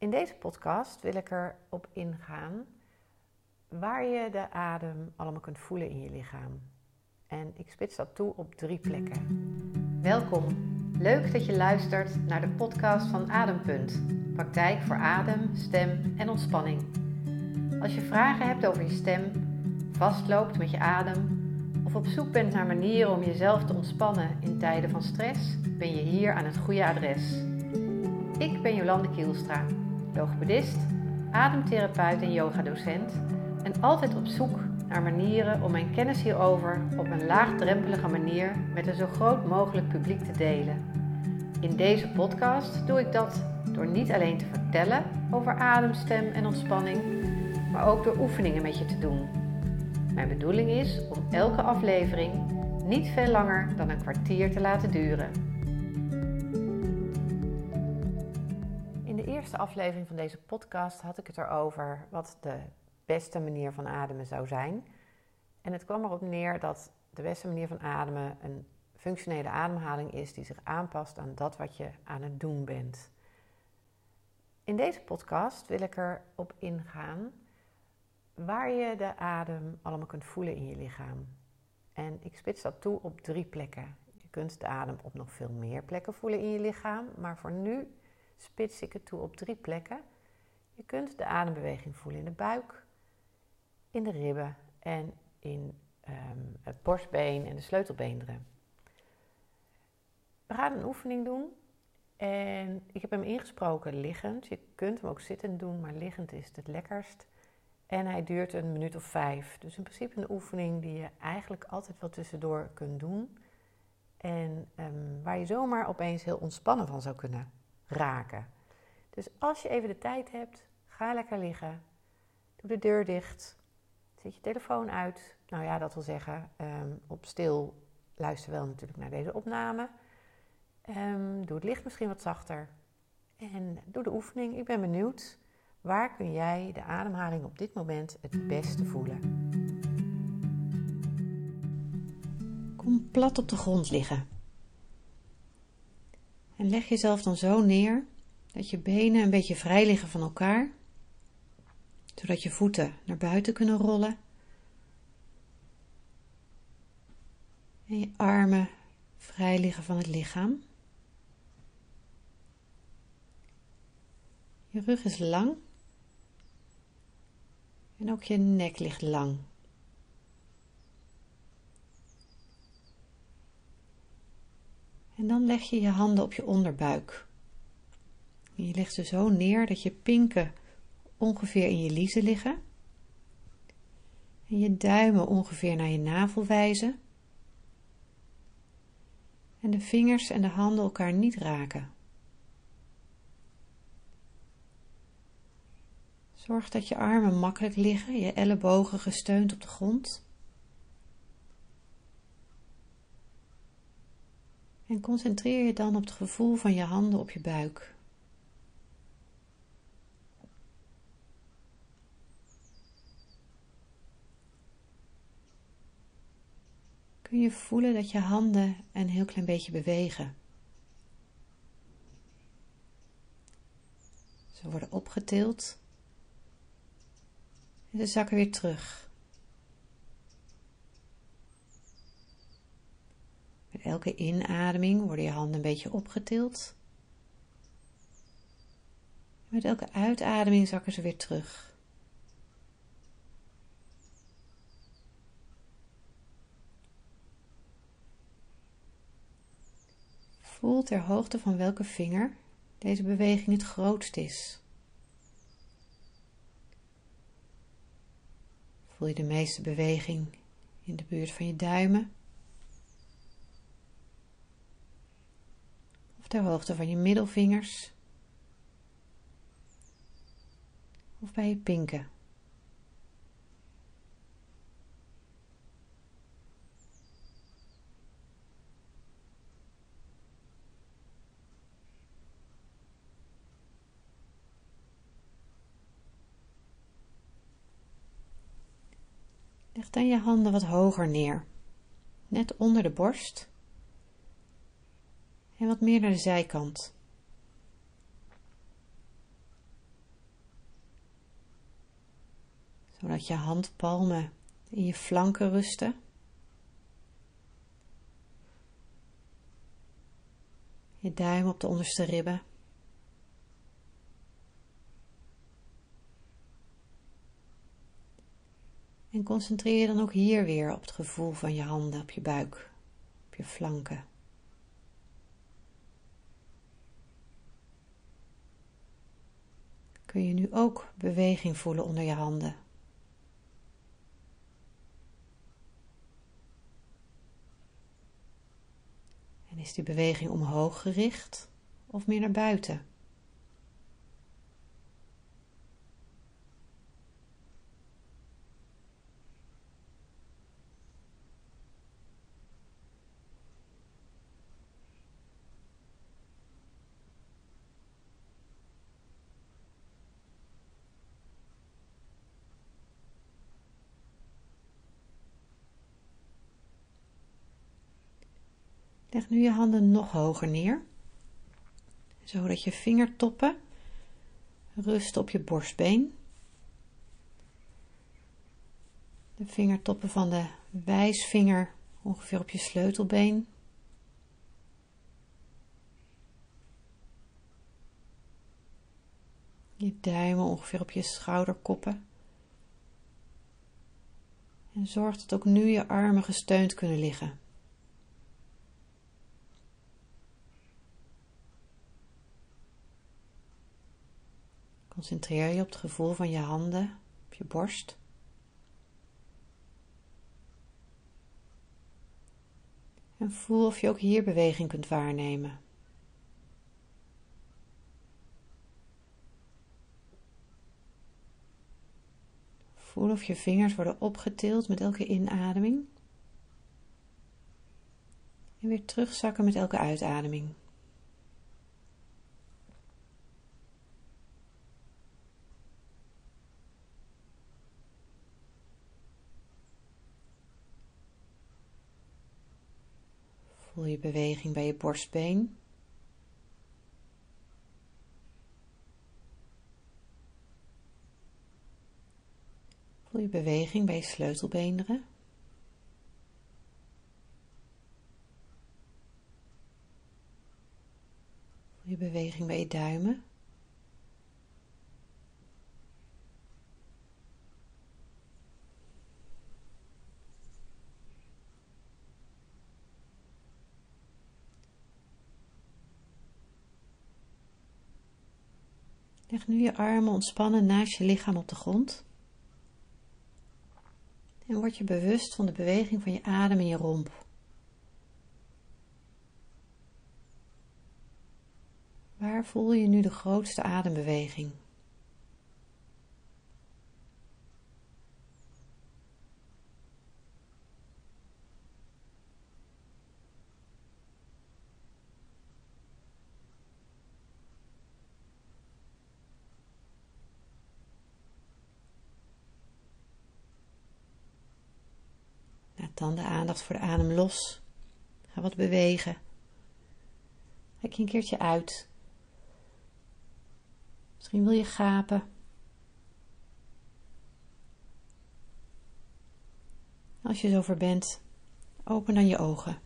In deze podcast wil ik erop ingaan waar je de adem allemaal kunt voelen in je lichaam. En ik spits dat toe op drie plekken. Welkom. Leuk dat je luistert naar de podcast van Adempunt. Praktijk voor adem, stem en ontspanning. Als je vragen hebt over je stem, vastloopt met je adem of op zoek bent naar manieren om jezelf te ontspannen in tijden van stress, ben je hier aan het goede adres. Ik ben Jolande Kielstra, logopedist, ademtherapeut en yogadocent en altijd op zoek naar manieren om mijn kennis hierover op een laagdrempelige manier met een zo groot mogelijk publiek te delen. In deze podcast doe ik dat door niet alleen te vertellen over adem, stem en ontspanning, maar ook door oefeningen met je te doen. Mijn bedoeling is om elke aflevering niet veel langer dan een kwartier te laten duren. Eerste aflevering van deze podcast had ik het erover wat de beste manier van ademen zou zijn. En het kwam erop neer dat de beste manier van ademen een functionele ademhaling is die zich aanpast aan dat wat je aan het doen bent. In deze podcast wil ik erop ingaan waar je de adem allemaal kunt voelen in je lichaam. En ik spits dat toe op drie plekken. Je kunt de adem op nog veel meer plekken voelen in je lichaam, maar voor nu spits ik het toe op drie plekken. Je kunt de adembeweging voelen in de buik, in de ribben en in um, het borstbeen en de sleutelbeenderen. We gaan een oefening doen en ik heb hem ingesproken liggend. Je kunt hem ook zittend doen, maar liggend is het lekkerst. En hij duurt een minuut of vijf. Dus in principe een oefening die je eigenlijk altijd wel tussendoor kunt doen. En um, waar je zomaar opeens heel ontspannen van zou kunnen raken. Dus als je even de tijd hebt, ga lekker liggen. Doe de deur dicht. Zet je telefoon uit. Nou ja, dat wil zeggen, um, op stil luister wel natuurlijk naar deze opname. Um, doe het licht misschien wat zachter. En doe de oefening. Ik ben benieuwd. Waar kun jij de ademhaling op dit moment het beste voelen? Kom plat op de grond liggen. En leg jezelf dan zo neer dat je benen een beetje vrij liggen van elkaar, zodat je voeten naar buiten kunnen rollen. En je armen vrij liggen van het lichaam. Je rug is lang en ook je nek ligt lang. En dan leg je je handen op je onderbuik. En je legt ze zo neer dat je pinken ongeveer in je liezen liggen. En je duimen ongeveer naar je navel wijzen. En de vingers en de handen elkaar niet raken. Zorg dat je armen makkelijk liggen, je ellebogen gesteund op de grond. En concentreer je dan op het gevoel van je handen op je buik. Kun je voelen dat je handen een heel klein beetje bewegen? Ze worden opgetild en ze zakken weer terug. Met elke inademing worden je handen een beetje opgetild. Met elke uitademing zakken ze weer terug. Voel ter hoogte van welke vinger deze beweging het grootst is. Voel je de meeste beweging in de buurt van je duimen? Ter hoogte van je middelvingers? Of bij je pinken? Leg dan je handen wat hoger neer, net onder de borst en wat meer naar de zijkant. Zodat je handpalmen in je flanken rusten. Je duim op de onderste ribben. En concentreer je dan ook hier weer op het gevoel van je handen op je buik, op je flanken. Kun je nu ook beweging voelen onder je handen? En is die beweging omhoog gericht of meer naar buiten? Nu je handen nog hoger neer, zodat je vingertoppen rusten op je borstbeen. De vingertoppen van de wijsvinger ongeveer op je sleutelbeen. Je duimen ongeveer op je schouderkoppen. En zorg dat ook nu je armen gesteund kunnen liggen. Concentreer je op het gevoel van je handen op je borst. En voel of je ook hier beweging kunt waarnemen. Voel of je vingers worden opgetild met elke inademing. En weer terugzakken met elke uitademing. Voel je beweging bij je borstbeen. Voel je beweging bij je sleutelbeenderen. Voel je beweging bij je duimen. Leg nu je armen ontspannen naast je lichaam op de grond. En word je bewust van de beweging van je adem in je romp. Waar voel je nu de grootste adembeweging? Dan de aandacht voor de adem los. Ga wat bewegen. Kijk je een keertje uit. Misschien wil je gapen. Als je zover bent, open dan je ogen.